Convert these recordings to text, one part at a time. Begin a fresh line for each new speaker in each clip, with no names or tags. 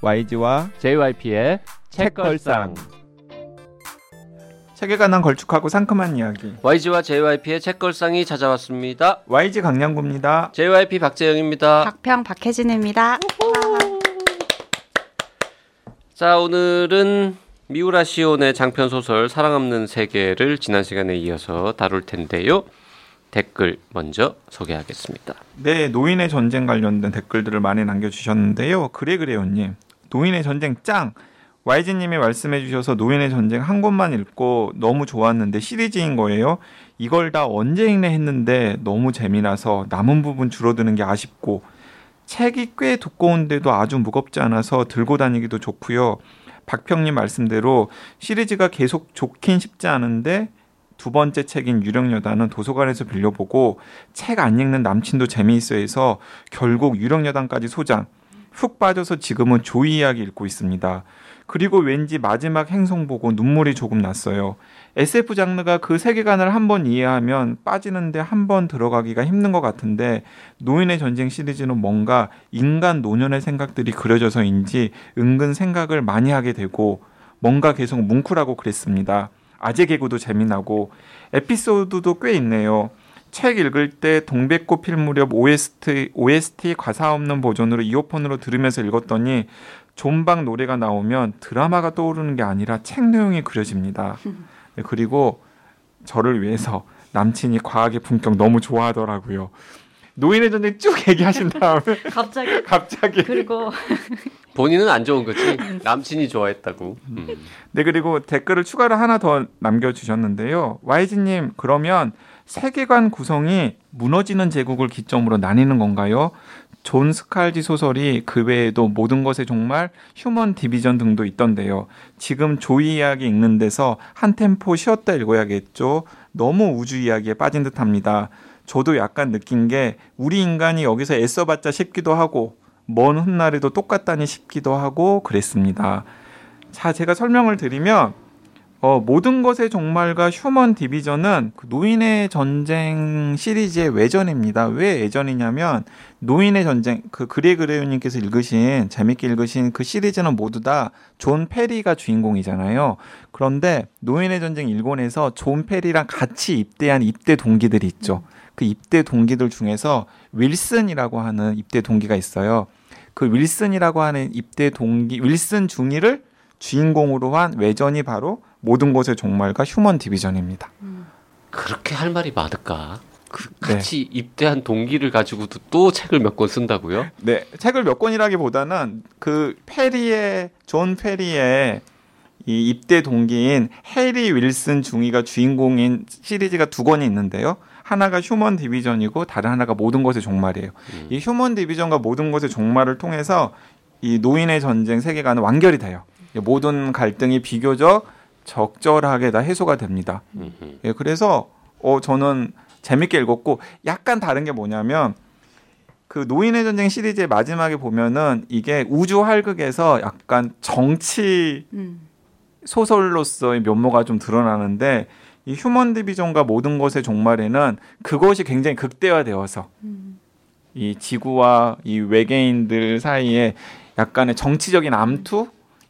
YG와
JYP의 책걸상.
책에 관한 걸쭉하고 상큼한 이야기.
YG와 JYP의 책걸상이 찾아왔습니다.
YG 강량구입니다.
JYP 박재영입니다.
박평 박혜진입니다.
자, 오늘은 미우라 시온의 장편 소설 사랑 없는 세계를 지난 시간에 이어서 다룰 텐데요. 댓글 먼저 소개하겠습니다.
네, 노인의 전쟁 관련된 댓글들을 많이 남겨주셨는데요. 그래 그래요님, 노인의 전쟁 짱. YG님이 말씀해 주셔서 노인의 전쟁 한 권만 읽고 너무 좋았는데 시리즈인 거예요. 이걸 다 언제 읽네 했는데 너무 재미나서 남은 부분 줄어드는 게 아쉽고 책이 꽤 두꺼운데도 아주 무겁지 않아서 들고 다니기도 좋고요. 박평님 말씀대로 시리즈가 계속 좋긴 쉽지 않은데 두 번째 책인 유령여단은 도서관에서 빌려보고 책 안 읽는 남친도 재미있어 해서 결국 유령여단까지 소장. 훅 빠져서 지금은 조이 이야기 읽고 있습니다. 그리고 왠지 마지막 행성 보고 눈물이 조금 났어요. SF 장르가 그 세계관을 한번 이해하면 빠지는데 한 번 들어가기가 힘든 것 같은데 노인의 전쟁 시리즈는 뭔가 인간 노년의 생각들이 그려져서인지 은근 생각을 많이 하게 되고 뭔가 계속 뭉클하고 그랬습니다. 아재 개그도 재미나고 에피소드도 꽤 있네요. 책 읽을 때 동백꽃 필 무렵 OST, OST 가사 없는 버전으로 이어폰으로 들으면서 읽었더니 존박 노래가 나오면 드라마가 떠오르는 게 아니라 책 내용이 그려집니다. 네, 그리고 저를 위해서 남친이 과학의 품격 너무 좋아하더라고요. 노인의 전쟁 쭉 얘기하신 다음에
갑자기
갑자기
그리고
본인은 안 좋은 거지. 남친이 좋아했다고. 음.
네 그리고 댓글을 추가로 하나 더 남겨주셨는데요. YG님 그러면 세계관 구성이 무너지는 제국을 기점으로 나뉘는 건가요? 존 스칼지 소설이 그 외에도 모든 것의 종말 휴먼 디비전 등도 있던데요. 지금 조이 이야기 읽는 데서 한 템포 쉬었다 읽어야겠죠. 너무 우주 이야기에 빠진 듯합니다. 저도 약간 느낀 게 우리 인간이 여기서 애써봤자 싶기도 하고 먼 훗날에도 똑같다니 싶기도 하고 그랬습니다. 자, 제가 설명을 드리면 어, 모든 것의 종말과 휴먼 디비전은 그 노인의 전쟁 시리즈의 외전입니다. 왜 외전이냐면 노인의 전쟁 그 그레그레우님께서 읽으신 재밌게 읽으신 그 시리즈는 모두 다 존 페리가 주인공이잖아요. 그런데 노인의 전쟁 1부에서 존 페리랑 같이 입대한 입대 동기들이 있죠. 그 입대 동기들 중에서 윌슨이라고 하는 입대 동기가 있어요. 그 윌슨이라고 하는 입대 동기 윌슨 중위를 주인공으로 한 외전이 바로 모든 것의 종말과 휴먼 디비전입니다.
그렇게 할 말이 많을까? 그
네.
같이 입대한 동기를 가지고도 또 책을 몇 권 쓴다고요?
네, 책을 몇 권이라기보다는 그 페리의 존 페리의 이 입대 동기인 해리 윌슨 중위가 주인공인 시리즈가 두 권이 있는데요. 하나가 휴먼 디비전이고 다른 하나가 모든 것의 종말이에요. 이 휴먼 디비전과 모든 것의 종말을 통해서 이 노인의 전쟁 세계관은 완결이 돼요. 모든 갈등이 비교적 적절하게 다 해소가 됩니다.
음흠.
예, 그래서 어 저는 재밌게 읽었고 약간 다른 게 뭐냐면 그 노인의 전쟁 시리즈의 마지막에 보면은 이게 우주 활극에서 약간 정치
음.
소설로서의 면모가 좀 드러나는데 이 Human Division과 모든 것의 종말에는 그것이 굉장히 극대화되어서
음.
이 지구와 이 외계인들 사이에 약간의 정치적인 암투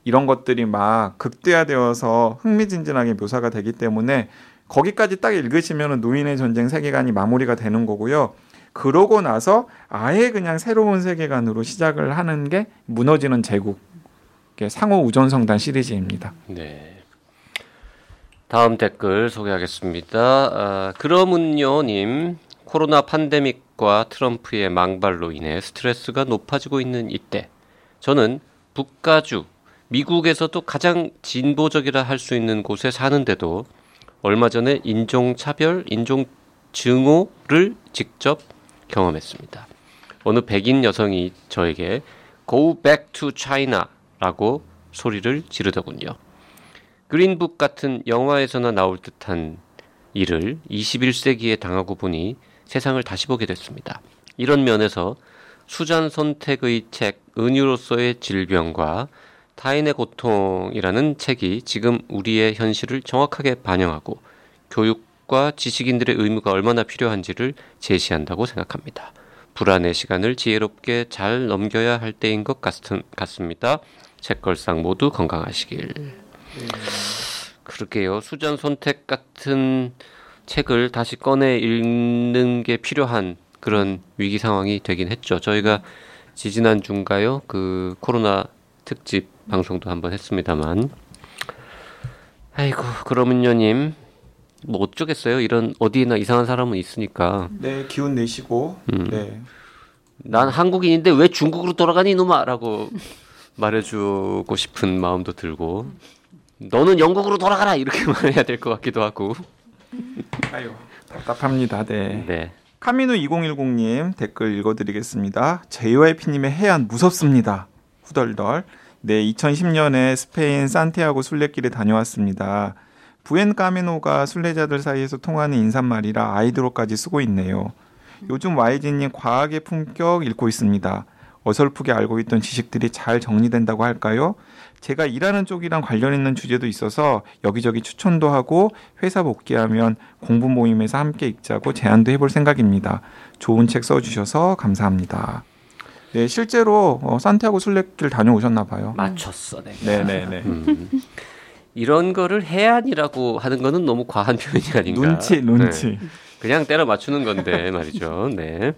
이런 것들이 막 극대화되어서 흥미진진하게 묘사가 되기 때문에 거기까지 딱 읽으시면 노인의 전쟁 세계관이 마무리가 되는 거고요. 그러고 나서 아예 그냥 새로운 세계관으로 시작을 하는 게 무너지는 제국 상호 우전성단 시리즈입니다.
네. 다음 댓글 소개하겠습니다. 아, 그러문요님, 코로나 팬데믹과 트럼프의 망발로 인해 스트레스가 높아지고 있는 이때, 저는 북가주, 미국에서도 가장 진보적이라 할 수 있는 곳에 사는데도 얼마 전에 인종차별, 인종증오를 직접 경험했습니다. 어느 백인 여성이 저에게 Go back to China라고 소리를 지르더군요. 그린북 같은 영화에서나 나올 듯한 일을 21세기에 당하고 보니 세상을 다시 보게 됐습니다. 이런 면에서 수잔 선택의 책 은유로서의 질병과 타인의 고통이라는 책이 지금 우리의 현실을 정확하게 반영하고 교육과 지식인들의 의무가 얼마나 필요한지를 제시한다고 생각합니다. 불안의 시간을 지혜롭게 잘 넘겨야 할 때인 것 같, 같습니다. 책걸상 모두 건강하시길. 그러게요. 수전 선택 같은 책을 다시 꺼내 읽는 게 필요한 그런 위기 상황이 되긴 했죠. 저희가 지지난 주인가요? 그 코로나 특집 방송도 한번 했습니다만. 아이고, 그러면요님. 뭐 어쩌겠어요. 이런 어디에나 이상한 사람은 있으니까.
네, 기운 내시고.
음.
네.
난 한국인인데 왜 중국으로 돌아가니 이놈아라고 말해주고 싶은 마음도 들고 너는 영국으로 돌아가라 이렇게 말해야 될 것 같기도 하고
아유, 답답합니다. 네.
네
카미누 2010님 댓글 읽어드리겠습니다. JYP님의 해안 무섭습니다. 후덜덜. 네, 2010년에 스페인 산티아고 순례길에 다녀왔습니다. 부엔 까미노가 순례자들 사이에서 통하는 인사말이라 아이드로까지 쓰고 있네요. 요즘 YG님 과학의 품격 읽고 있습니다. 어설프게 알고 있던 지식들이 잘 정리된다고 할까요? 제가 일하는 쪽이랑 관련 있는 주제도 있어서 여기저기 추천도 하고 회사 복귀하면 공부 모임에서 함께 읽자고 제안도 해볼 생각입니다. 좋은 책 써주셔서 감사합니다. 네, 실제로 어, 산티아고 순례길 다녀오셨나 봐요.
맞췄어 내가
네네네.
음. 이런 거를 혜안이라고 하는 거는 너무 과한 표현이 아닌가
눈치, 눈치.
네. 그냥 때려 맞추는 건데 말이죠 네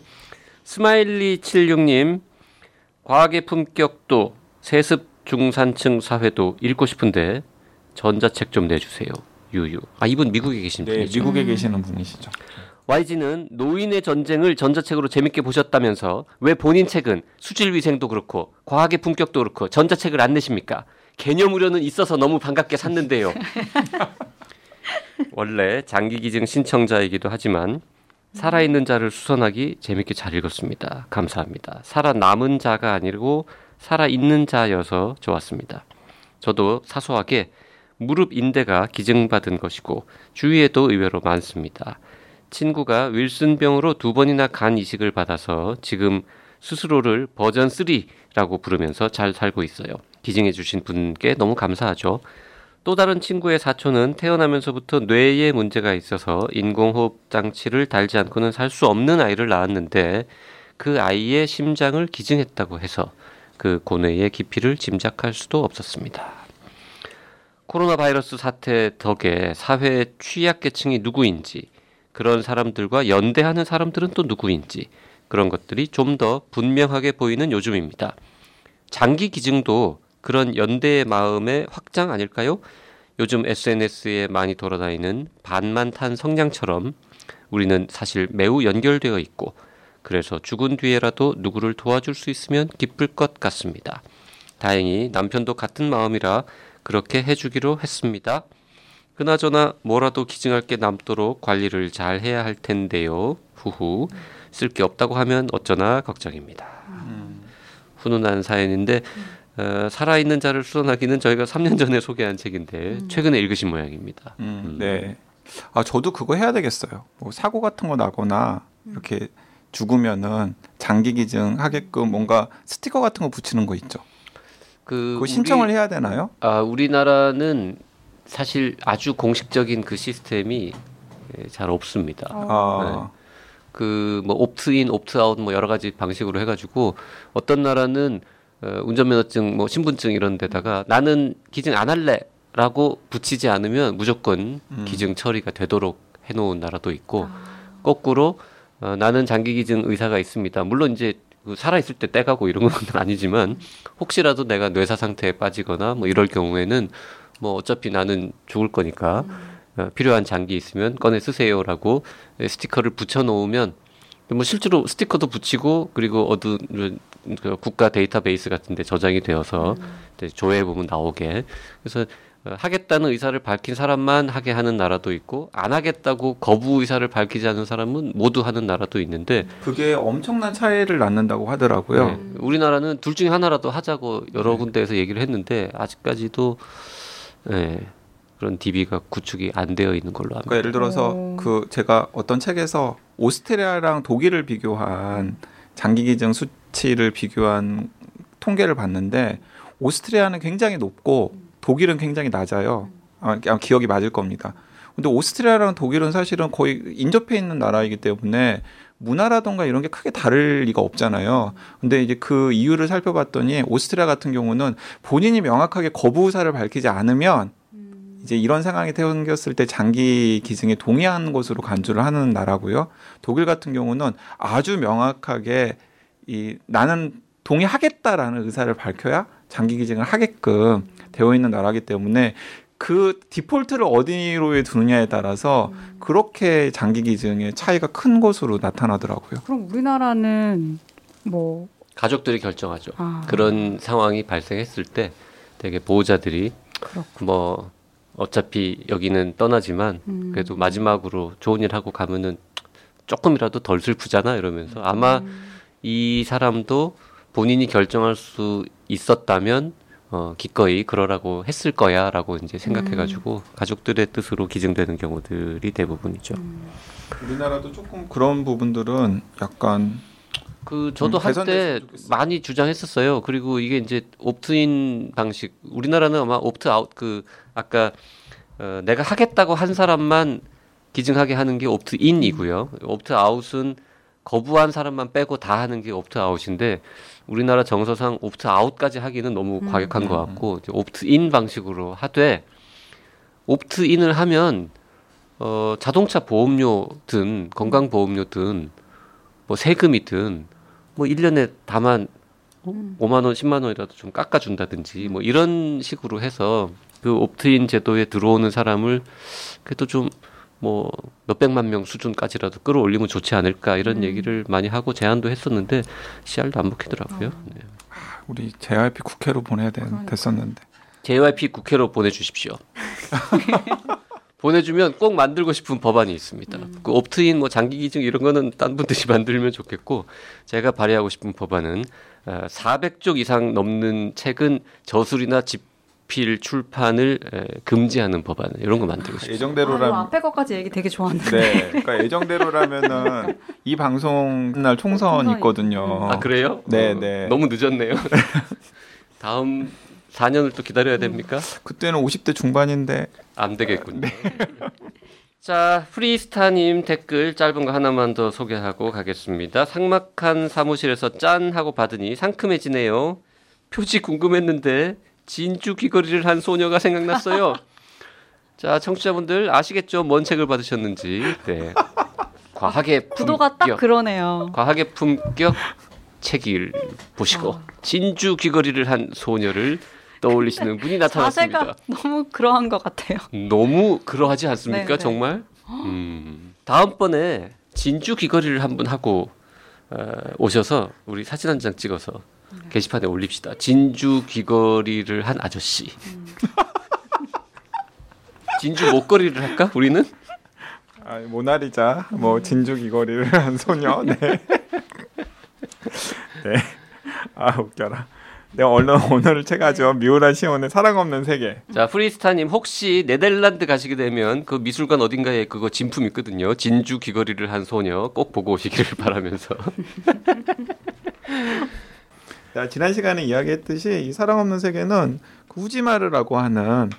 스마일리 76님 과학의 품격도 세습 중산층 사회도 읽고 싶은데 전자책 좀 내주세요. 유유. 아 이분 미국에 계신
네,
분이죠.
미국에 계시는 분이시죠.
YG는 노인의 전쟁을 전자책으로 재밌게 보셨다면서 왜 본인 책은 수질 위생도 그렇고 과학의 품격도 그렇고 전자책을 안 내십니까? 개념 우려는 있어서 너무 반갑게 샀는데요. 원래 장기 기증 신청자이기도 하지만 살아있는 자를 수선하기 재밌게 잘 읽었습니다. 감사합니다. 살아남은 자가 아니고 살아있는 자여서 좋았습니다. 저도 사소하게 무릎 인대가 기증받은 것이고 주위에도 의외로 많습니다. 친구가 윌슨병으로 두 번이나 간 이식을 받아서 지금 스스로를 버전 3라고 부르면서 잘 살고 있어요. 기증해 주신 분께 너무 감사하죠. 또 다른 친구의 사촌은 태어나면서부터 뇌에 문제가 있어서 인공호흡 장치를 달지 않고는 살 수 없는 아이를 낳았는데 그 아이의 심장을 기증했다고 해서 그 고뇌의 깊이를 짐작할 수도 없었습니다. 코로나 바이러스 사태 덕에 사회 취약계층이 누구인지 그런 사람들과 연대하는 사람들은 또 누구인지 그런 것들이 좀 더 분명하게 보이는 요즘입니다. 장기 기증도 그런 연대의 마음의 확장 아닐까요? 요즘 SNS에 많이 돌아다니는 반만 탄 성냥처럼 우리는 사실 매우 연결되어 있고 그래서 죽은 뒤에라도 누구를 도와줄 수 있으면 기쁠 것 같습니다. 다행히 남편도 같은 마음이라 그렇게 해주기로 했습니다. 그나저나 뭐라도 기증할 게 남도록 관리를 잘 해야 할 텐데요. 후후 쓸 게 없다고 하면 어쩌나 걱정입니다. 훈훈한 사연인데 어, 살아있는 자를 수선하기는 저희가 3년 전에 소개한 책인데 최근에 읽으신 모양입니다.
음, 네. 아 저도 그거 해야 되겠어요. 뭐 사고 같은 거 나거나 이렇게 죽으면은 장기 기증 하게끔 뭔가 스티커 같은 거 붙이는 거 있죠.
그
그거 신청을
우리,
해야 되나요?
아 우리나라는 사실 아주 공식적인 그 시스템이 예, 잘 없습니다.
아,
그뭐 옵트인, 옵트아웃 뭐 여러 가지 방식으로 해가지고 어떤 나라는 어, 운전면허증, 뭐 신분증 이런 데다가 나는 기증 안 할래라고 붙이지 않으면 무조건
음.
기증 처리가 되도록 해놓은 나라도 있고 거꾸로 어, 나는 장기 기증 의사가 있습니다. 물론 이제 그 살아 있을 때 떼가고 이런 건 아니지만 혹시라도 내가 뇌사 상태에 빠지거나 뭐 이럴 경우에는 뭐 어차피 나는 죽을 거니까 어, 필요한 장기 있으면 꺼내 쓰세요라고 스티커를 붙여 놓으면 뭐 실제로 스티커도 붙이고 그리고 어느 그 국가 데이터베이스 같은데 저장이 되어서 이제 조회해 보면 나오게. 그래서 어, 하겠다는 의사를 밝힌 사람만 하게 하는 나라도 있고 안 하겠다고 거부 의사를 밝히지 않은 사람은 모두 하는 나라도 있는데
그게 엄청난 차이를 낳는다고 하더라고요.
네, 우리나라는 둘 중에 하나라도 하자고 여러 군데에서 얘기를 했는데 아직까지도 예, 그런 DB가 구축이 안 되어 있는 걸로 압니다.
그러니까 예를 들어서 그 제가 어떤 책에서 오스트리아랑 독일을 비교한 장기 기증 수치를 비교한 통계를 봤는데 오스트리아는 굉장히 높고 독일은 굉장히 낮아요. 아, 아마 기억이 맞을 겁니다. 근데 오스트리아랑 독일은 사실은 거의 인접해 있는 나라이기 때문에 문화라던가 이런 게 크게 다를 리가 없잖아요. 근데 이제 그 이유를 살펴봤더니 오스트리아 같은 경우는 본인이 명확하게 거부 의사를 밝히지 않으면 이제 이런 상황이 생겼을 때 장기 기증에 동의하는 것으로 간주를 하는 나라고요. 독일 같은 경우는 아주 명확하게 이 나는 동의하겠다라는 의사를 밝혀야 장기 기증을 하게끔 되어 있는 나라기 때문에 그 디폴트를 어디로 두느냐에 따라서 그렇게 장기 기증의 차이가 큰 것으로 나타나더라고요.
그럼 우리나라는 뭐
가족들이 결정하죠.
아,
그런 상황이 발생했을 때 되게 보호자들이
그렇고
뭐 어차피 여기는 떠나지만
음.
그래도 마지막으로 좋은 일 하고 가면은 조금이라도 덜 슬프잖아 이러면서 아마
음.
이 사람도 본인이 결정할 수 있었다면 어, 기꺼이 그러라고 했을 거야라고 이제 생각해가지고
음.
가족들의 뜻으로 기증되는 경우들이 대부분이죠.
우리나라도 조금 그런 부분들은 약간
그 저도
음,
한때. 많이 주장했었어요. 그리고 이게 이제 옵트인 방식 우리나라는 아마 옵트아웃 그 아까 어, 내가 하겠다고 한 사람만 기증하게 하는 게 옵트인이고요. 옵트아웃은 거부한 사람만 빼고 다 하는 게 옵트아웃인데 우리나라 정서상 옵트 아웃까지 하기는 너무
음.
과격한 것
음,
같고 이제 옵트 인 방식으로 하되 옵트 인을 하면 어, 자동차 보험료든 건강보험료든 뭐 세금이든 뭐 1년에 다만
음.
5만 원, 10만 원이라도 좀 깎아 준다든지 뭐 이런 식으로 해서 그 옵트인 제도에 들어오는 사람을 그래도 좀 뭐 몇백만 명 수준까지라도 끌어올리면 좋지 않을까 이런
음.
얘기를 많이 하고 제안도 했었는데 씨알도 안 먹히더라고요.
어.
네.
우리 JYP 국회로 보내야 되. 됐었는데.
JYP 국회로 보내주십시오. 보내주면 꼭 만들고 싶은 법안이 있습니다. 그 옵트인 뭐 장기 기증 이런 거는 딴 분들이 만들면 좋겠고 제가 발의하고 싶은 법안은 어, 400쪽 이상 넘는 책은 저술이나 집 필 출판을 에, 금지하는 법안 이런 거 만들고 싶어요.
아, 이
예정대로라면
앞에 것까지 얘기 되게 좋았는데
네, 그러니까 예정대로라면은 이 방송 날 총선 있거든요.
아 그래요?
네,
어,
네.
너무 늦었네요. 다음 4년을 또 기다려야 됩니까?
그때는 50대 중반인데
안 되겠군요. 자, 프리스타님 댓글 짧은 거 하나만 더 소개하고 가겠습니다. 상막한 사무실에서 짠 하고 받으니 상큼해지네요. 표지 궁금했는데 진주 귀걸이를 한 소녀가 생각났어요. 자, 청취자분들 아시겠죠? 뭔 책을 받으셨는지. 네. 과학의
구도가 딱
품격.
그러네요.
과학의 품격 책을 보시고
아.
진주 귀걸이를 한 소녀를 떠올리시는 분이 나타났습니다.
자세가 너무 그러한 것 같아요.
너무 그러하지 않습니까?
네, 네.
정말? 음. 다음번에 진주 귀걸이를 한번 하고 어, 오셔서 우리 사진 한 장 찍어서
네.
게시판에 올립시다. 진주 귀걸이를 한 아저씨.
음.
진주 목걸이를 할까? 우리는?
아, 모나리자, 뭐 진주 귀걸이를 한 소녀. 네. 네. 아 웃겨라. 네 얼른 오늘을 채가죠. 미우라 시온의 사랑 없는 세계.
자, 프리스타님 혹시 네덜란드 가시게 되면 그 미술관 어딘가에 그거 진품 있거든요. 진주 귀걸이를 한 소녀 꼭 보고 오시기를 바라면서.
자, 지난 시간에 이야기했듯이 이 사랑 없는 세계는 그 후지마르라고 하는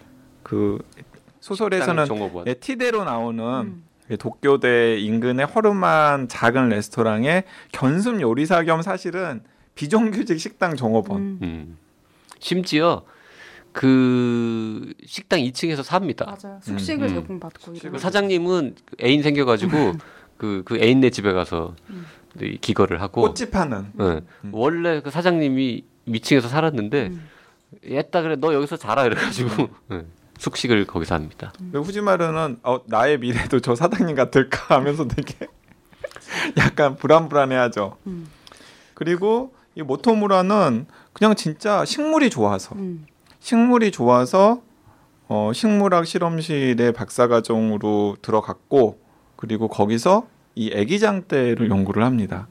그 소설에서는. 네, 티대로 나오는
음.
그 도쿄대 인근의 허름한 작은 레스토랑의 견습 요리사 겸 사실은 비정규직 식당 종업원.
음.
음. 심지어 그 식당 2층에서 삽니다.
맞아요. 숙식을
음.
제공받고
그. 사장님은 애인 생겨가지고 그, 그 애인네 집에 가서
음.
이 기거를 하고
꽃집 하는.
예. 원래 그 사장님이 위층에서 살았는데
음.
얘따 그래 너 여기서 자라 이래가지고 예. 숙식을 거기서 합니다.
음.
후지마르는 어, 나의 미래도 저 사장님 같을까 하면서 되게 약간 불안불안해하죠.
음.
그리고 이 모토무라는 그냥 진짜 식물이 좋아서
음.
식물이 좋아서 어, 식물학 실험실의 박사과정으로 들어갔고 그리고 거기서 이 애기장대를 연구를 합니다.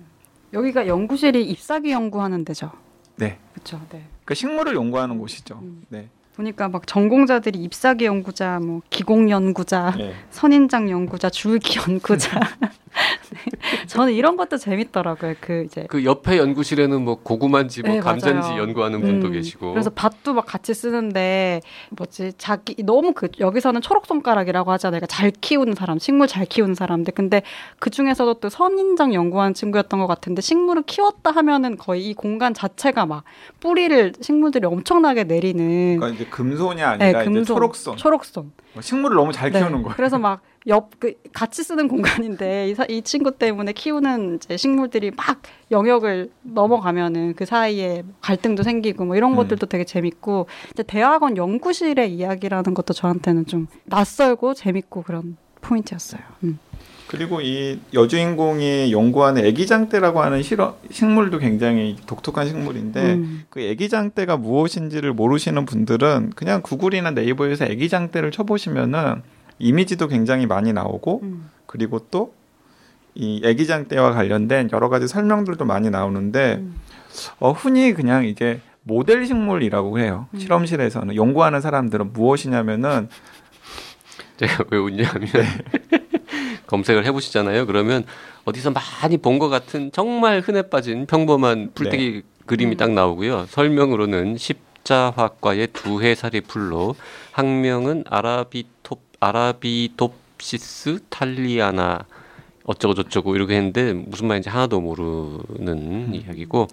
여기가 연구실이 잎사귀 연구하는 데죠.
네.
그렇죠. 네.
그러니까 식물을 연구하는 곳이죠.
음.
네.
보니까 막 전공자들이 잎사귀 연구자, 뭐 기공 연구자,
네.
선인장 연구자, 줄기 연구자, 네. 저는 이런 것도 재밌더라고요. 그 이제
그 옆에 연구실에는 뭐 고구마인지 뭐
네,
감자인지
맞아요.
연구하는 분도
음,
계시고.
그래서 밭도 막 같이 쓰는데 뭐지 자기 너무 그 여기서는 초록 손가락이라고 하잖아요. 그러니까 잘 키우는 사람, 식물 잘 키우는 사람들. 근데 그 중에서도 또 선인장 연구한 친구였던 것 같은데 식물을 키웠다 하면은 거의 이 공간 자체가 막 뿌리를 식물들이 엄청나게 내리는
그러니까 이제 금손이 아니라 이제 초록손.
초록손.
뭐 식물을 너무 잘
네.
키우는 거예요.
그래서 막 옆 그 같이 쓰는 공간인데 이, 사, 이 친구 때문에 키우는 이제 식물들이 막 영역을 넘어가면은 그 사이에 갈등도 생기고 뭐 이런
음.
것들도 되게 재밌고 이제 대학원 연구실의 이야기라는 것도 저한테는 좀 낯설고 재밌고 그런 포인트였어요. 음.
그리고 이 여주인공이 연구하는 애기장대라고 하는 실어, 식물도 굉장히 독특한 식물인데
음.
그 애기장대가 무엇인지를 모르시는 분들은 그냥 구글이나 네이버에서 애기장대를 쳐보시면은 이미지도 굉장히 많이 나오고
음.
그리고 또 이 애기장대와 관련된 여러 가지 설명들도 많이 나오는데
음.
어, 흔히 그냥 이게 모델 식물이라고 해요.
음.
실험실에서는 연구하는 사람들은 무엇이냐면은
제가 왜 웃냐면
네.
검색을 해보시잖아요. 그러면 어디서 많이 본 것 같은 정말 흔해 빠진 평범한 풀떼기
네.
그림이
음.
딱 나오고요. 설명으로는 십자화과의 두 해살이 풀로 학명은 아라비톱 아라비톱시스 탈리아나 어쩌고 저쩌고 이렇게 했는데 무슨 말인지 하나도 모르는
음.
이야기고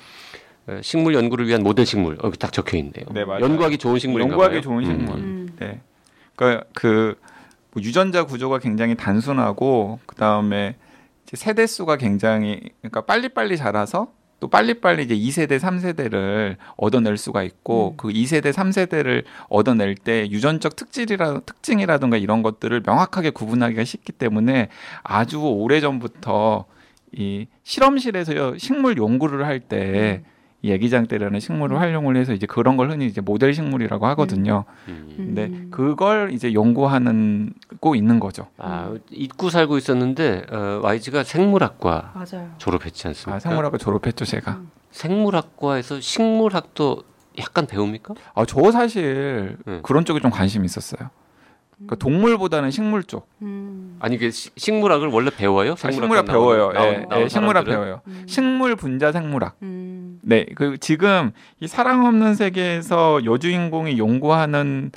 어, 식물 연구를 위한 모델 식물 여기 딱 적혀 있네요.
네, 맞아요.
연구하기 좋은 식물인가
연구하기
봐요.
좋은
음.
식물.
음.
네. 그러니까 그뭐 유전자 구조가 굉장히 단순하고 그 다음에 세대 수가 굉장히 그러니까 빨리빨리 자라서 또 빨리빨리 이제 2세대, 3세대를 얻어낼 수가 있고
음.
그 2세대, 3세대를 얻어낼 때 유전적 특질이라 특징이라든가 이런 것들을 명확하게 구분하기가 쉽기 때문에 아주 오래 전부터 이 실험실에서 식물 연구를 할때이 애기장대라는 식물을
음.
활용을 해서 이제 그런 걸 흔히 이제 모델 식물이라고 하거든요.
음.
근데
음.
그걸 이제 연구하는 고 있는 거죠.
아, 잊고 살고 있었는데 어, YG가 생물학과
맞아요.
졸업했지 않습니까?
아, 생물학과 졸업했죠, 제가.
음.
생물학과에서 식물학도 약간 배웁니까?
아, 저 사실
음.
그런 쪽에 좀 관심이 있었어요. 그러니까 동물보다는 식물 쪽.
음.
아니 이게 시- 식물학을 원래 배워요?
아,
생물학과
식물학 배워요.
나온-
예,
나온-
예, 식물학? 배워요.
음.
식물 분자 생물학.
음.
네, 그 지금 이 사랑 없는 세계에서 여주인공이 연구하는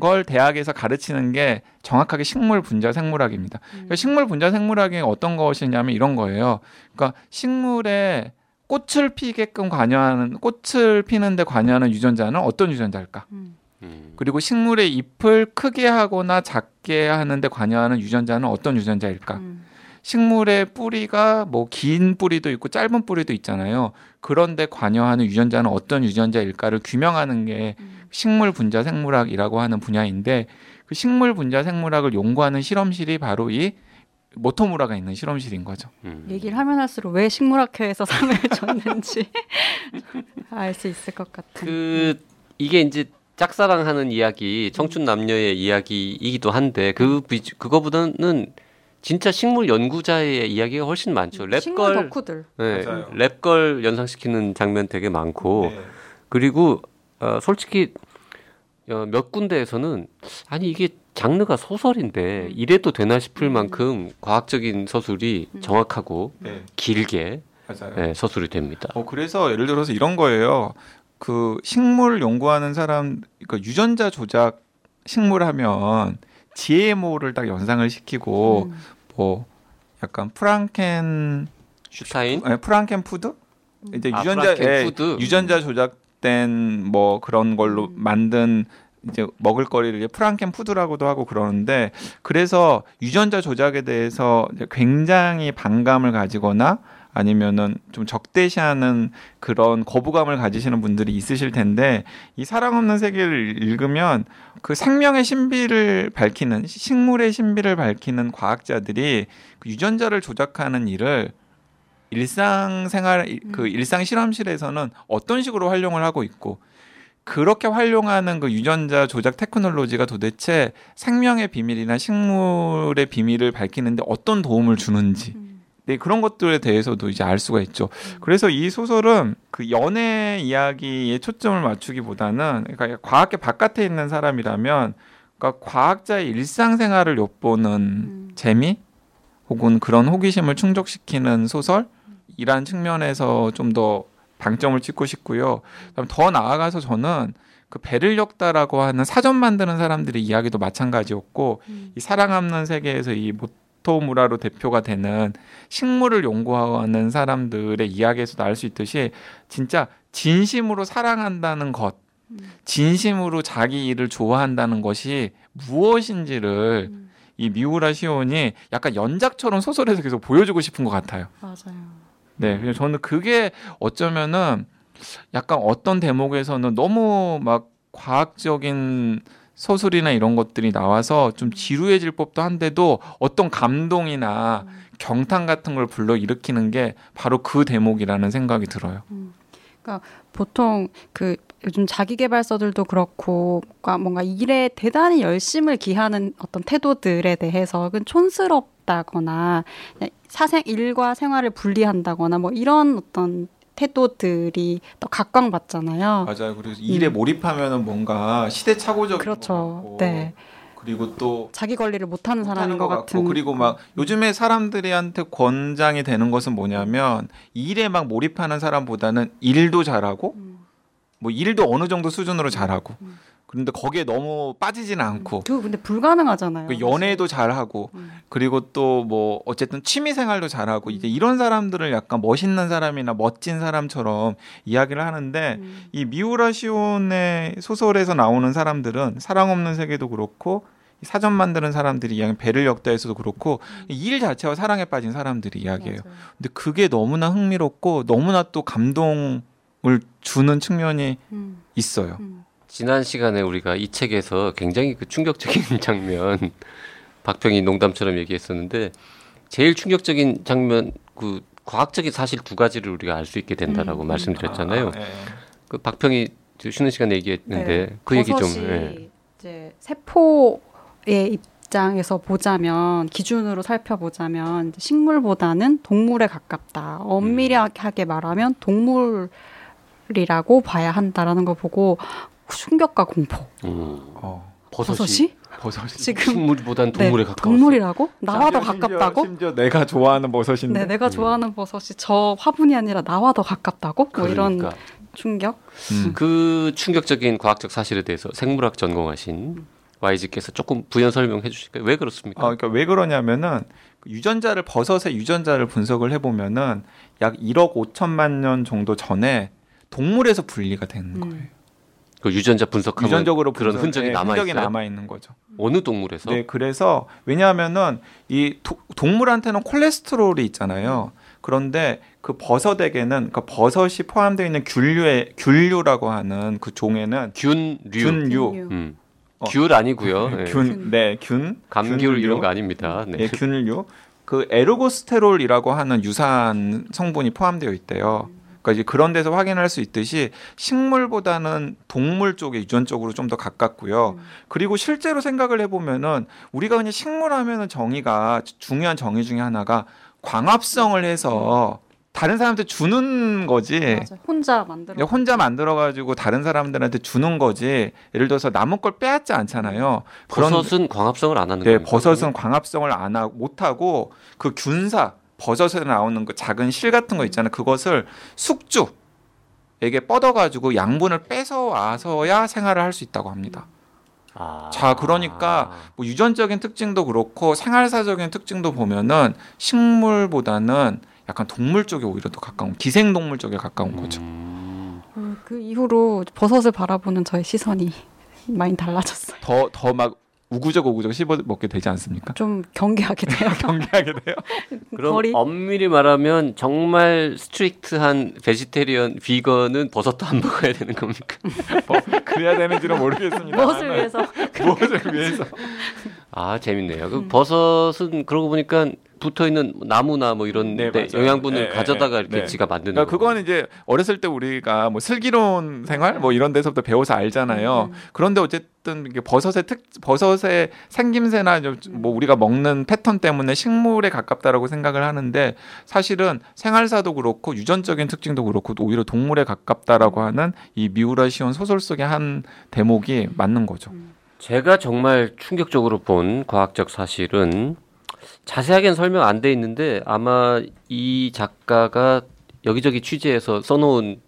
걸 대학에서 가르치는 게 정확하게 식물 분자 생물학입니다.
음.
그러니까 식물 분자 생물학이 어떤 것이냐면 이런 거예요. 그러니까 식물에 꽃을 피게끔 관여하는 꽃을 피는데 관여하는 유전자는 어떤 유전자일까?
음.
음.
그리고 식물의 잎을 크게 하거나 작게 하는데 관여하는 유전자는 어떤 유전자일까?
음.
식물의 뿌리가 뭐 긴 뿌리도 있고 짧은 뿌리도 있잖아요. 그런데 관여하는 유전자는 어떤 유전자일까를 규명하는 게
음.
식물 분자 생물학이라고 하는 분야인데 그 식물 분자 생물학을 연구하는 실험실이 바로 이 모토무라가 있는 실험실인 거죠.
음.
얘기를 하면 할수록 왜 식물학회에서 상을 줬는지 알 수 있을 것 같은.
그 이게 이제 짝사랑하는 이야기, 청춘 남녀의 이야기이기도 한데 그 비, 그거보다는 진짜 식물 연구자의 이야기가 훨씬 많죠. 랩걸,
덕후들.
네,
맞아요.
랩걸 연상시키는 장면 되게 많고
네.
그리고 어, 솔직히 어, 몇 군데에서는 아니 이게 장르가 소설인데
음.
이래도 되나 싶을
음.
만큼 과학적인 서술이
음.
정확하고
네,
길게. 네, 서술이 됩니다.
어, 그래서 예를 들어서 이런 거예요. 그 식물 연구하는 사람, 그 유전자 조작 식물 하면 GMO를 딱 연상을 시키고
음.
뭐 약간 프랑켄
슈타인
아니, Franken food 이제
아,
유전자
Franken
예,
food.
유전자 조작된 뭐 그런 걸로
음.
만든 이제 먹을거리를 이제 Franken food라고도 하고 그러는데 그래서 유전자 조작에 대해서 굉장히 반감을 가지거나 아니면은 좀 적대시하는 그런 거부감을 가지시는 분들이 있으실 텐데 이 사랑 없는 세계를 읽으면 그 생명의 신비를 밝히는 식물의 신비를 밝히는 과학자들이 그 유전자를 조작하는 일을 일상생활 그
음.
일상 실험실에서는 어떤 식으로 활용을 하고 있고 그렇게 활용하는 그 유전자 조작 테크놀로지가 도대체 생명의 비밀이나 식물의 비밀을 밝히는데 어떤 도움을 주는지
음.
네, 그런 것들에 대해서도 이제 알 수가 있죠.
음.
그래서 이 소설은 그 연애 이야기에 초점을 맞추기보다는 그러니까 과학계 바깥에 있는 사람이라면 그러니까 과학자의 일상생활을 엿보는
음.
재미 혹은 그런 호기심을 충족시키는 소설이란 측면에서 좀 더 방점을 찍고 싶고요. 그다음 더 나아가서 저는 그 배를 엮다라고 하는 사전 만드는 사람들의 이야기도 마찬가지였고 이 사랑 없는 세계에서 이 모토무라로 대표가 되는 식물을 연구하는 사람들의 이야기에서도 알 수 있듯이 진짜 진심으로 사랑한다는 것, 진심으로 자기 일을 좋아한다는 것이 무엇인지를 이 미우라 시온이 약간 연작처럼 소설에서 계속 보여주고 싶은 것 같아요.
맞아요.
네, 그래서 저는 그게 어쩌면은 약간 어떤 대목에서는 너무 막 과학적인 서술이나 이런 것들이 나와서 좀 지루해질 법도 한데도 어떤 감동이나 경탄 같은 걸 불러 일으키는 게 바로 그 대목이라는 생각이 들어요.
보통 그 요즘 자기개발서들도 그렇고 뭔가, 뭔가 일에 대단히 열심을 기하는 어떤 태도들에 대해서 그 촌스럽다거나 사생 일과 생활을 분리한다거나 뭐 이런 어떤 태도들이 더 각광받잖아요.
맞아요. 그래서 일에 몰입하면은 뭔가 시대착오적인
그렇죠. 네.
그리고 또
자기 관리를 못하는 사람인 것
것
같은.
그리고 막 요즘에 사람들이한테 권장이 되는 것은 뭐냐면 일에 막 몰입하는 사람보다는 일도 잘하고
음.
뭐 일도 어느 정도 수준으로 잘하고 그런데 거기에 너무 빠지지는 않고
그거 근데 불가능하잖아요.
그 연애도 잘 하고
음.
그리고 또 뭐 어쨌든 취미 생활도 잘 하고 이제 이런 사람들을 약간 멋있는 사람이나 멋진 사람처럼 이야기를 하는데
음.
이 미우라 시온의 소설에서 나오는 사람들은 사랑 없는 세계도 그렇고 이 사전 만드는 사람들이 이야기 배를 엮다에서도 그렇고 일 자체와 사랑에 빠진 사람들이 이야기예요.
음. 맞아요.
근데 그게 너무나 흥미롭고 너무나 또 감동을 주는 측면이
음,
있어요.
음.
지난 시간에 우리가 이 책에서 굉장히 그 충격적인 장면 박평이 농담처럼 얘기했었는데 제일 충격적인 장면 그 과학적인 사실 두 가지를 우리가 알 수 있게 된다라고
음.
말씀드렸잖아요.
아, 예.
그 박평이 저 쉬는 시간에 얘기했는데
네.
그 얘기 좀 예.
이제 세포의 입장에서 보자면 기준으로 살펴보자면 식물보다는 동물에 가깝다. 엄밀하게 말하면 동물이라고 봐야 한다라는 걸 보고 충격과 공포.
음,
어,
버섯이,
버섯이
버섯이
지금
식물보단 동물에
네,
가까워.
동물이라고? 나와 더 가깝다고?
심지어 내가 좋아하는 버섯인데.
네, 내가 좋아하는 버섯이 저 화분이 아니라 나와 더 가깝다고? 뭐 이런
그러니까
충격.
음.
그 충격적인 과학적 사실에 대해서 생물학 전공하신 YG께서 조금 부연 설명해 주실까요? 왜 그렇습니까?
어, 그러니까 왜 그러냐면은 그 유전자를 버섯의 유전자를 분석을 해 보면은 약 1억 5천만 년 정도 전에 동물에서 분리가 되는 거예요.
음.
그 유전자 분석하면
유전적으로
그런
분석-
흔적이
네,
남아
흔적이
있어요.
남아 있는 거죠.
어느 동물에서?
네, 그래서 왜냐하면은 이 도- 동물한테는 콜레스테롤이 있잖아요. 그런데 그 버섯에게는 그 버섯이 포함되어 있는 균류의 균류라고 하는 그 종에는
균류.
균류,
음.
어.
귤 아니고요. 예.
균, 네, 균,
감귤
균류.
이런 거 아닙니다. 네.
예, 균류. 그 에르고스테롤이라고 하는 유산 성분이 포함되어 있대요. 그러니까 이제 그런 데서 확인할 수 있듯이 식물보다는 동물 쪽에 유전적으로 좀 더 가깝고요. 그리고 실제로 생각을 해보면은 우리가 그냥 식물하면은 정의가 중요한 정의 중에 하나가 광합성을 해서 다른 사람한테 주는 거지.
맞아. 혼자 만들어.
그냥 혼자 만들어 가지고 다른 사람들한테 주는 거지. 예를 들어서 남은 걸 빼앗지 않잖아요. 그런
버섯은 광합성을 안 하는
네,
거예요.
버섯은 광합성을 안 하고 못 하고 그 균사 버섯에 나오는 그 작은 실 같은 거 있잖아요. 그것을 숙주에게 뻗어가지고 양분을 뺏어 와서야 생활을 할 수 있다고 합니다.
아.
자, 그러니까 뭐 유전적인 특징도 그렇고 생활사적인 특징도 보면은 식물보다는 약간 동물 쪽에 오히려 더 가까운 기생동물 쪽에 가까운 거죠.
음.
음, 그 이후로 버섯을 바라보는 저의 시선이 많이 달라졌어요.
더 더 막 우구적 우구적 씹어 먹게 되지 않습니까?
좀 경계하게 돼요.
경계하게 돼요.
그럼
거리.
엄밀히 말하면 정말 strict한 vegetarian 비건은 버섯도 안 먹어야 되는 겁니까?
뭐 그래야 되는지는 모르겠습니다.
무엇을 위해서?
무엇을 위해서?
아 재밌네요. 그
음.
버섯은 그러고 보니까 붙어 있는 나무나 뭐 이런
네,
데. 영양분을
네,
가져다가
네,
이렇게
네.
지가 만드는
그러니까
거.
그거는 이제 어렸을 때 우리가 뭐 슬기로운 생활 뭐 이런 데서부터 배워서 알잖아요. 그런데 어쨌든 이게 버섯의 특 버섯의 생김새나 좀뭐 우리가 먹는 패턴 때문에 식물에 가깝다라고 생각을 하는데 사실은 생활사도 그렇고 유전적인 특징도 그렇고 오히려 동물에 가깝다라고 하는 이 미우라 시온 소설 속의 한 대목이 맞는 거죠.
제가 정말 충격적으로 본 과학적 사실은 자세하게는 설명 안 돼 있는데 아마 이 작가가 여기저기 취재해서 써놓은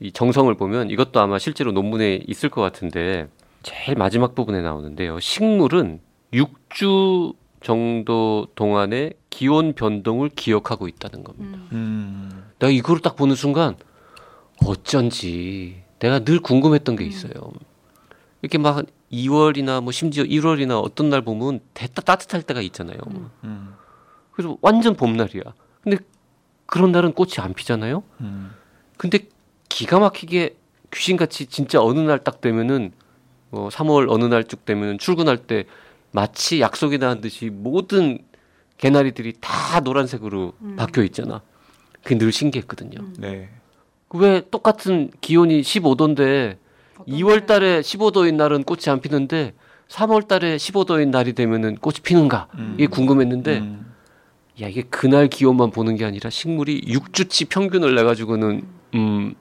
이 정성을 보면 이것도 아마 실제로 논문에 있을 것 같은데 제일 마지막 부분에 나오는데요. 식물은 6주 정도 동안의 기온 변동을 기억하고 있다는 겁니다.
음.
내가 이거를 딱 보는 순간 어쩐지 내가 늘 궁금했던 게 있어요. 이렇게 막 2월이나 뭐 심지어 1월이나 어떤 날 보면 대따 따뜻할 때가 있잖아요.
음.
그래서 완전 봄날이야. 근데 그런 날은 꽃이 안 피잖아요.
음.
근데 기가 막히게 귀신같이 진짜 어느 날 딱 되면은 어 3월 어느 날 쭉 되면은 출근할 때 마치 약속이 나는 듯이 모든 개나리들이 다 노란색으로 바뀌어 있잖아. 그게 늘 신기했거든요.
네.
왜 똑같은 기온이 15도인데 2월 달에 15도인 날은 꽃이 안 피는데 3월 달에 15도인 날이 되면은 꽃이 피는가?
음.
이게 궁금했는데
음.
야 이게 그날 기온만 보는 게 아니라 식물이 6주치 평균을 내 가지고는 음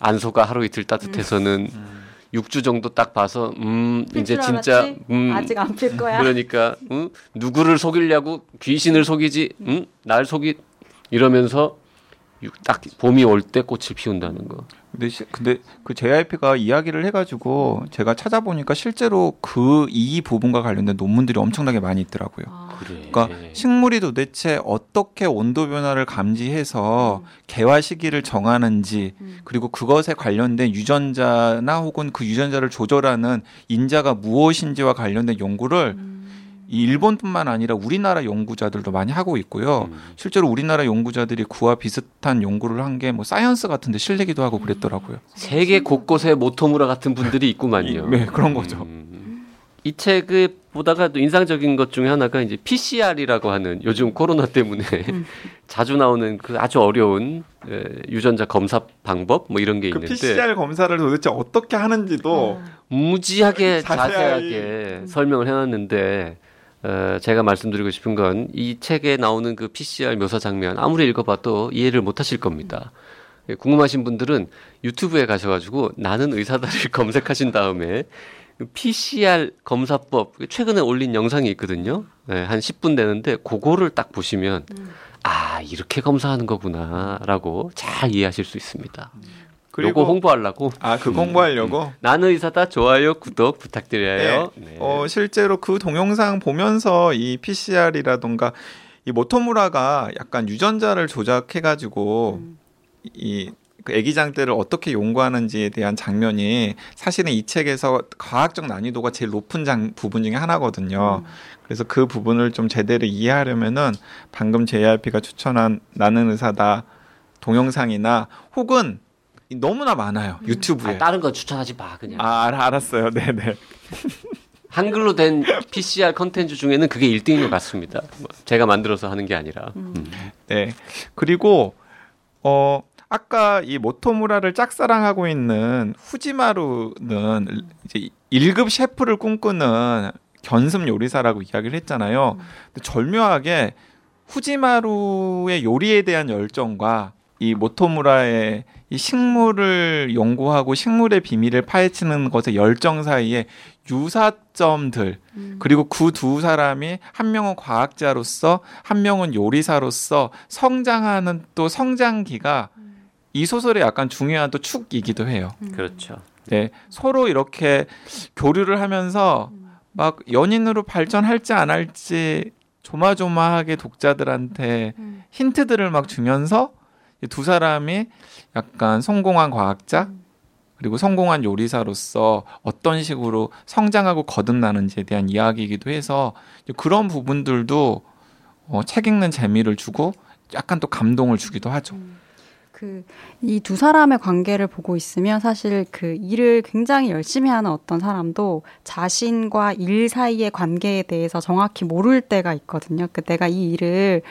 안소가 하루 이틀 따뜻해서는
음.
6주 정도 딱 봐서
음필
이제
줄
진짜
알았지?
음
아직 안 필 거야.
그러니까 음, 누구를 속이려고 귀신을 속이지 음, 날 속이 이러면서 육- 딱 봄이 올 때 꽃을 피운다는 거.
근데 시, 근데 그 JYP가 이야기를 해가지고 제가 찾아보니까 실제로 그 이 부분과 관련된 논문들이 엄청나게 많이 있더라고요.
아,
그래.
그러니까 식물이 도대체 어떻게 온도 변화를 감지해서 개화 시기를 정하는지
음.
그리고 그것에 관련된 유전자나 혹은 그 유전자를 조절하는 인자가 무엇인지와 관련된 연구를
음.
이 일본뿐만 아니라 우리나라 연구자들도 많이 하고 있고요.
음.
실제로 우리나라 연구자들이 그와 비슷한 연구를 한 게 뭐 Science 같은데 실리기도 하고 그랬더라고요.
세계 곳곳에 모토무라 같은 분들이 있구만요.
네, 그런 거죠.
음. 이 책을 보다가 또 인상적인 것 중에 하나가 이제 PCR이라고 하는 요즘 코로나 때문에
음.
자주 나오는 그 아주 어려운 에, 유전자 검사 방법 뭐 이런 게
그
있는데
PCR 검사를 도대체 어떻게 하는지도
무지하게
자세하게.
자세하게 설명을 해놨는데 어, 제가 말씀드리고 싶은 건 이 책에 나오는 그 PCR 묘사 장면 아무리 읽어봐도 이해를 못하실 겁니다. 예, 궁금하신 분들은 유튜브에 가셔가지고 나는 의사다를 검색하신 다음에 그 PCR 검사법 최근에 올린 영상이 있거든요. 예, 한 10분 되는데 그거를 딱 보시면 아 이렇게 검사하는 거구나라고 잘 이해하실 수 있습니다. 그리고
그리고
홍보하려고
아그 공부하려고
나는 의사다 좋아요 구독 부탁드려요. 네.
어 실제로 그 동영상 보면서 이 PCR이라던가 이 모토무라가 약간 유전자를 조작해 가지고 이그 애기장들을 어떻게 연구하는지에 대한 장면이 사실은 이 책에서 과학적 난이도가 제일 높은 장, 부분 중에 하나거든요. 그래서 그 부분을 좀 제대로 이해하려면은 방금 JRP가 추천한 나는 의사다 동영상이나 혹은 너무나 많아요 유튜브에.
아, 다른 건 추천하지 마 그냥
아, 알- 알았어요. 네네.
한글로 된 PCR 컨텐츠 중에는 그게 1등인 것 같습니다. 뭐 제가 만들어서 하는 게 아니라 음.
네. 그리고 어 아까 이 모토무라를 짝사랑하고 있는 후지마루는 이제 1급 셰프를 꿈꾸는 견습 요리사라고 이야기를 했잖아요. 근데 절묘하게 후지마루의 요리에 대한 열정과 이 모토무라의 이 식물을 연구하고 식물의 비밀을 파헤치는 것의 열정 사이에 유사점들 그리고 그 두 사람이 한 명은 과학자로서 한 명은 요리사로서 성장하는 또 성장기가 이 소설의 약간 중요한 또 축이기도 해요.
그렇죠.
네, 서로 이렇게 교류를 하면서 막 연인으로 발전할지 안 할지 조마조마하게 독자들한테 힌트들을 막 주면서 이 두 사람이 약간 성공한 과학자 그리고 성공한 요리사로서 어떤 식으로 성장하고 거듭나는지에 대한 이야기이기도 해서 그런 부분들도 어, 책 읽는 재미를 주고 약간 또 감동을 주기도 하죠.
그 이 두 사람의 관계를 보고 있으면 사실 그 일을 굉장히 열심히 하는 어떤 사람도 자신과 일 사이의 관계에 대해서 정확히 모를 때가 있거든요. 그 내가 이 일을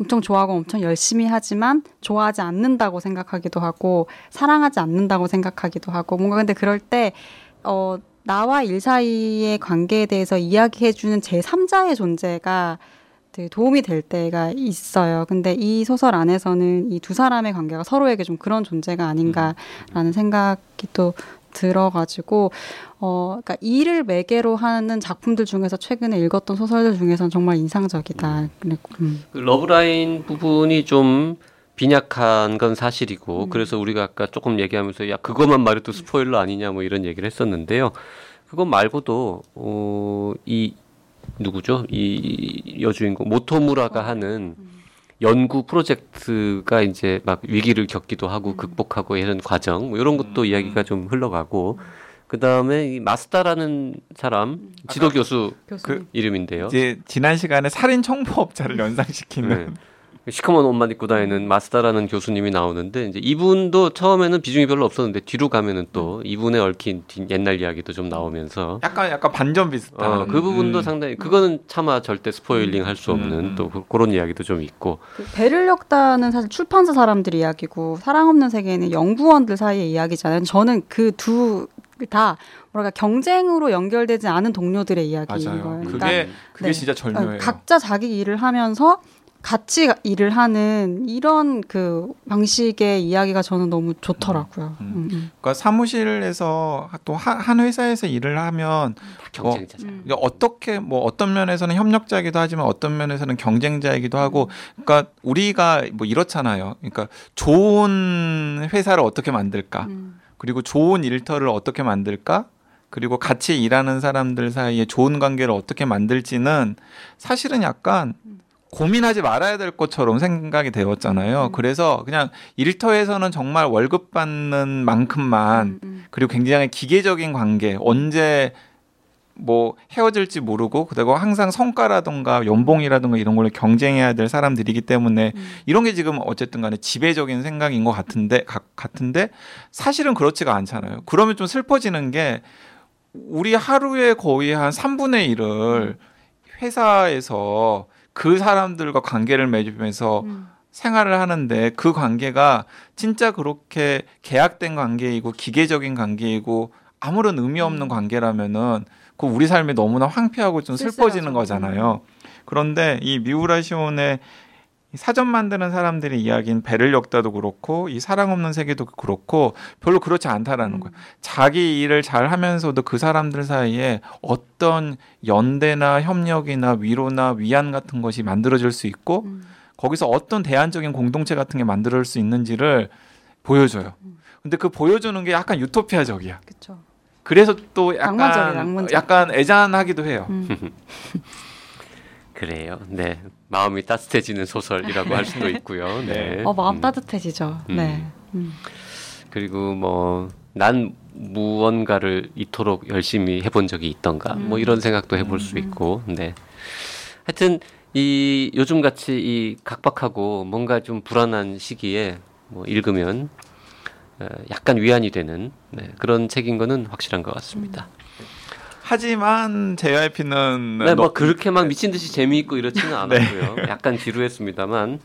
엄청 좋아하고 엄청 열심히 하지만 좋아하지 않는다고 생각하기도 하고 사랑하지 않는다고 생각하기도 하고 뭔가 근데 그럴 때 어, 나와 일 사이의 관계에 대해서 이야기해주는 제3자의 존재가 되게 도움이 될 때가 있어요. 근데 이 소설 안에서는 이 두 사람의 관계가 서로에게 좀 그런 존재가 아닌가라는 생각이 또 들어가지고 어 그러니까 일을 매개로 하는 작품들 중에서 최근에 읽었던 소설들 중에서는 정말 인상적이다. 그랬고, 음.
그 러브라인 부분이 좀 빈약한 건 사실이고
음.
그래서 우리가 아까 조금 얘기하면서 야 그것만 말해도 스포일러 아니냐 뭐 이런 얘기를 했었는데요. 그것 말고도 어, 이 누구죠? 이 여주인공 모토무라가 하는 연구 프로젝트가 이제 막 위기를 겪기도 하고 극복하고 이런 과정 뭐 이런 것도 이야기가 좀 흘러가고 그 다음에 이 마스다라는 사람 지도 교수.
그
이름인데요.
이제 지난 시간에 살인 청부업자를 연상시키는
네. 시커먼 옷만 입고 다니는 마스다라는 교수님이 나오는데 이제 이분도 처음에는 비중이 별로 없었는데 뒤로 가면은 또 이분에 얽힌 뒤- 옛날 이야기도 좀 나오면서
약간 약간 반전 비슷한
어, 그 부분도
음.
상당히 그거는 차마 절대 스포일링 할 수 없는
음.
또 그- 그런 이야기도 좀 있고
그 배를 엮다는 사실 출판사 사람들 이야기고 사랑 없는 세계는 연구원들 사이의 이야기잖아요. 저는 그두 다 뭐랄까 경쟁으로 연결되지 않은 동료들의 이야기인
맞아요.
거예요.
그게
그러니까
그게
네.
진짜 절묘해요.
각자 자기 일을 하면서 같이 일을 하는 이런 그 방식의 이야기가 저는 너무 좋더라고요.
음.
음, 음.
그러니까 사무실에서 또 한 회사에서 일을 하면
다 경쟁자잖아요.
음.
어떻게 뭐 어떤 면에서는 협력자이기도 하지만 어떤 면에서는 경쟁자이기도 하고 그러니까 우리가 뭐 이렇잖아요. 그러니까 좋은 회사를 어떻게 만들까?
음.
그리고 좋은 일터를 어떻게 만들까? 그리고 같이 일하는 사람들 사이에 좋은 관계를 어떻게 만들지는 사실은 약간 고민하지 말아야 될 것처럼 생각이 되었잖아요.
음.
그래서 그냥 일터에서는 정말 월급 받는 만큼만
음, 음.
그리고 굉장히 기계적인 관계 언제 뭐 헤어질지 모르고 그리고 항상 성과라든가 연봉이라든가 이런 걸로 경쟁해야 될 사람들이기 때문에
음.
이런 게 지금 어쨌든 간에 지배적인 생각인 것 같은데 가- 같은데 사실은 그렇지가 않잖아요. 그러면 좀 슬퍼지는 게 우리 하루에 거의 한 3분의 1을 회사에서 그 사람들과 관계를 맺으면서
음.
생활을 하는데 그 관계가 진짜 그렇게 계약된 관계이고 기계적인 관계이고 아무런 의미 없는
음.
관계라면은 그 우리 삶이 너무나 황폐하고 좀 슬퍼지는
쓸쓸하죠. 음.
거잖아요. 그런데 이 미우라 시온의 이 사전 만드는 사람들의 이야기인 배를 엮다도 그렇고 이 사랑 없는 세계도 그렇고 별로 그렇지 않다라는
음.
거예요. 자기 일을 잘 하면서도 그 사람들 사이에 어떤 연대나 협력이나 위로나 위안 같은 것이 만들어질 수 있고
음.
거기서 어떤 대안적인 공동체 같은 게 만들어질 수 있는지를 보여줘요. 근데 그 보여주는 게 약간 유토피아적이야.
그렇죠.
그래서 또 약간
낭만적이야, 낭만적.
약간 애잔하기도 해요.
음.
그래요. 네. 마음이 따뜻해지는 소설이라고 할 수도 있고요. 네.
네.
어 마음
음.
따뜻해지죠.
음.
네. 음.
그리고 뭐 난 무언가를 이토록 열심히 해본 적이 있던가
음.
뭐 이런 생각도 해볼 수 있고 네 하여튼 이 요즘 같이 이 각박하고 뭔가 좀 불안한 시기에 뭐 읽으면 어, 약간 위안이 되는 네, 그런 책인 거는 확실한 것 같습니다.
하지만 JYP는
네, 뭐 그렇게 막 미친 듯이 재미있고 이렇지는
네.
않았고요. 약간 지루했습니다만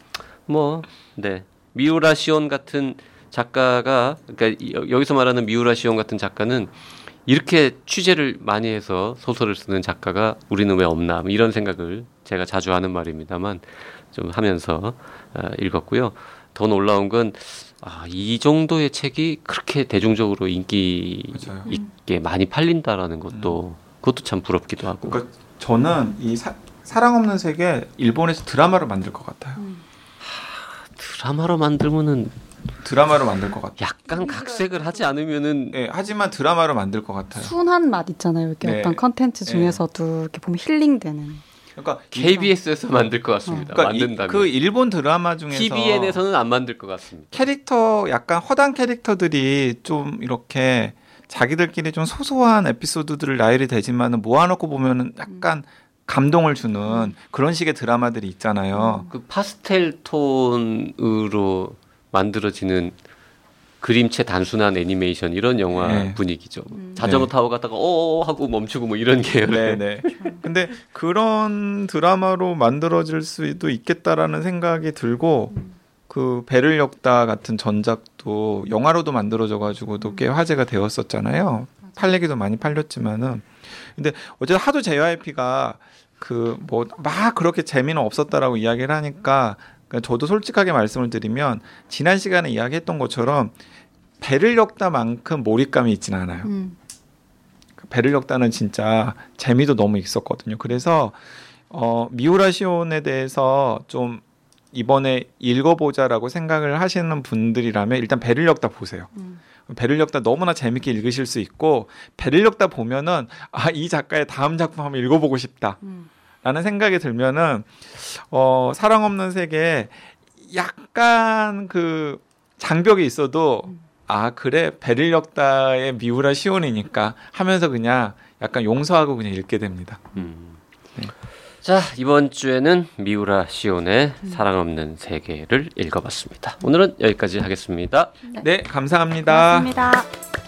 뭐 네. 미우라 시온 같은 작가가 그러니까 여- 여기서 말하는 미우라 시온 같은 작가는 이렇게 취재를 많이 해서 소설을 쓰는 작가가 우리는 왜 없나 뭐 이런 생각을 제가 자주 하는 말입니다만 좀 하면서 어, 읽었고요. 더 놀라운 건 아, 이 정도의 책이 그렇게 대중적으로 인기
맞아요.
있게 많이 팔린다라는 것도 그것도 참 부럽기도 하고.
그러니까 저는 이 사, 사랑 없는 세계 일본에서 드라마를 만들 것 같아요.
드라마로 만들면은
드라마로 만들 것 같아요.
약간 각색을 하지 않으면은
예, 하지만 드라마로 만들 것 같아요.
순한 맛 있잖아요. 이렇게
네.
어떤 컨텐츠
네.
중에서도 이렇게 보면 힐링되는.
그러니까 이-
KBS에서 만들 것 같습니다.
그러니까 이-
만든다면
그 일본 드라마 중에서
TVN에서는 안 만들 것 같습니다.
캐릭터 약간 허당 캐릭터들이 좀 이렇게 자기들끼리 좀 소소한 에피소드들을 나열이 되지만은 모아놓고 보면은 약간 감동을 주는 그런 식의 드라마들이 있잖아요.
그 파스텔 톤으로 만들어지는 그림체 단순한 애니메이션 이런 영화
네.
분위기죠.
음.
자전거
네.
타고 가다가 어 하고 멈추고 뭐 이런 계열의
네네. 근데 그런 드라마로 만들어질 수도 있겠다라는 생각이 들고 그 배를 엮다 같은 전작도 영화로도 만들어져가지고도 꽤 화제가 되었었잖아요. 팔리기도 많이 팔렸지만은 근데 어쨌든 하도 JYP가 그 뭐 막 그렇게 재미는 없었다라고 이야기를 하니까 그러니까 저도 솔직하게 말씀을 드리면 지난 시간에 이야기했던 것처럼 배를 엮다만큼 몰입감이 있진 않아요.
음.
그 배를 엮다는 진짜 재미도 너무 있었거든요. 그래서 어, 미우라 시온에 대해서 좀 이번에 읽어보자라고 생각을 하시는 분들이라면 일단 배를 엮다 보세요.
음.
배를 엮다 너무나 재밌게 읽으실 수 있고 배를 엮다 보면은 아 이 작가의 다음 작품 한번 읽어보고 싶다.
음.
라는 생각이 들면은 어 사랑 없는 세계 약간 그 장벽이 있어도 아 그래 배를 엮다의 미우라 시온이니까 하면서 그냥 약간 용서하고 그냥 읽게 됩니다.
음.
네.
자 이번 주에는 미우라 시온의 사랑 없는 세계를 읽어봤습니다. 오늘은 여기까지 하겠습니다.
네 감사합니다.
고맙습니다.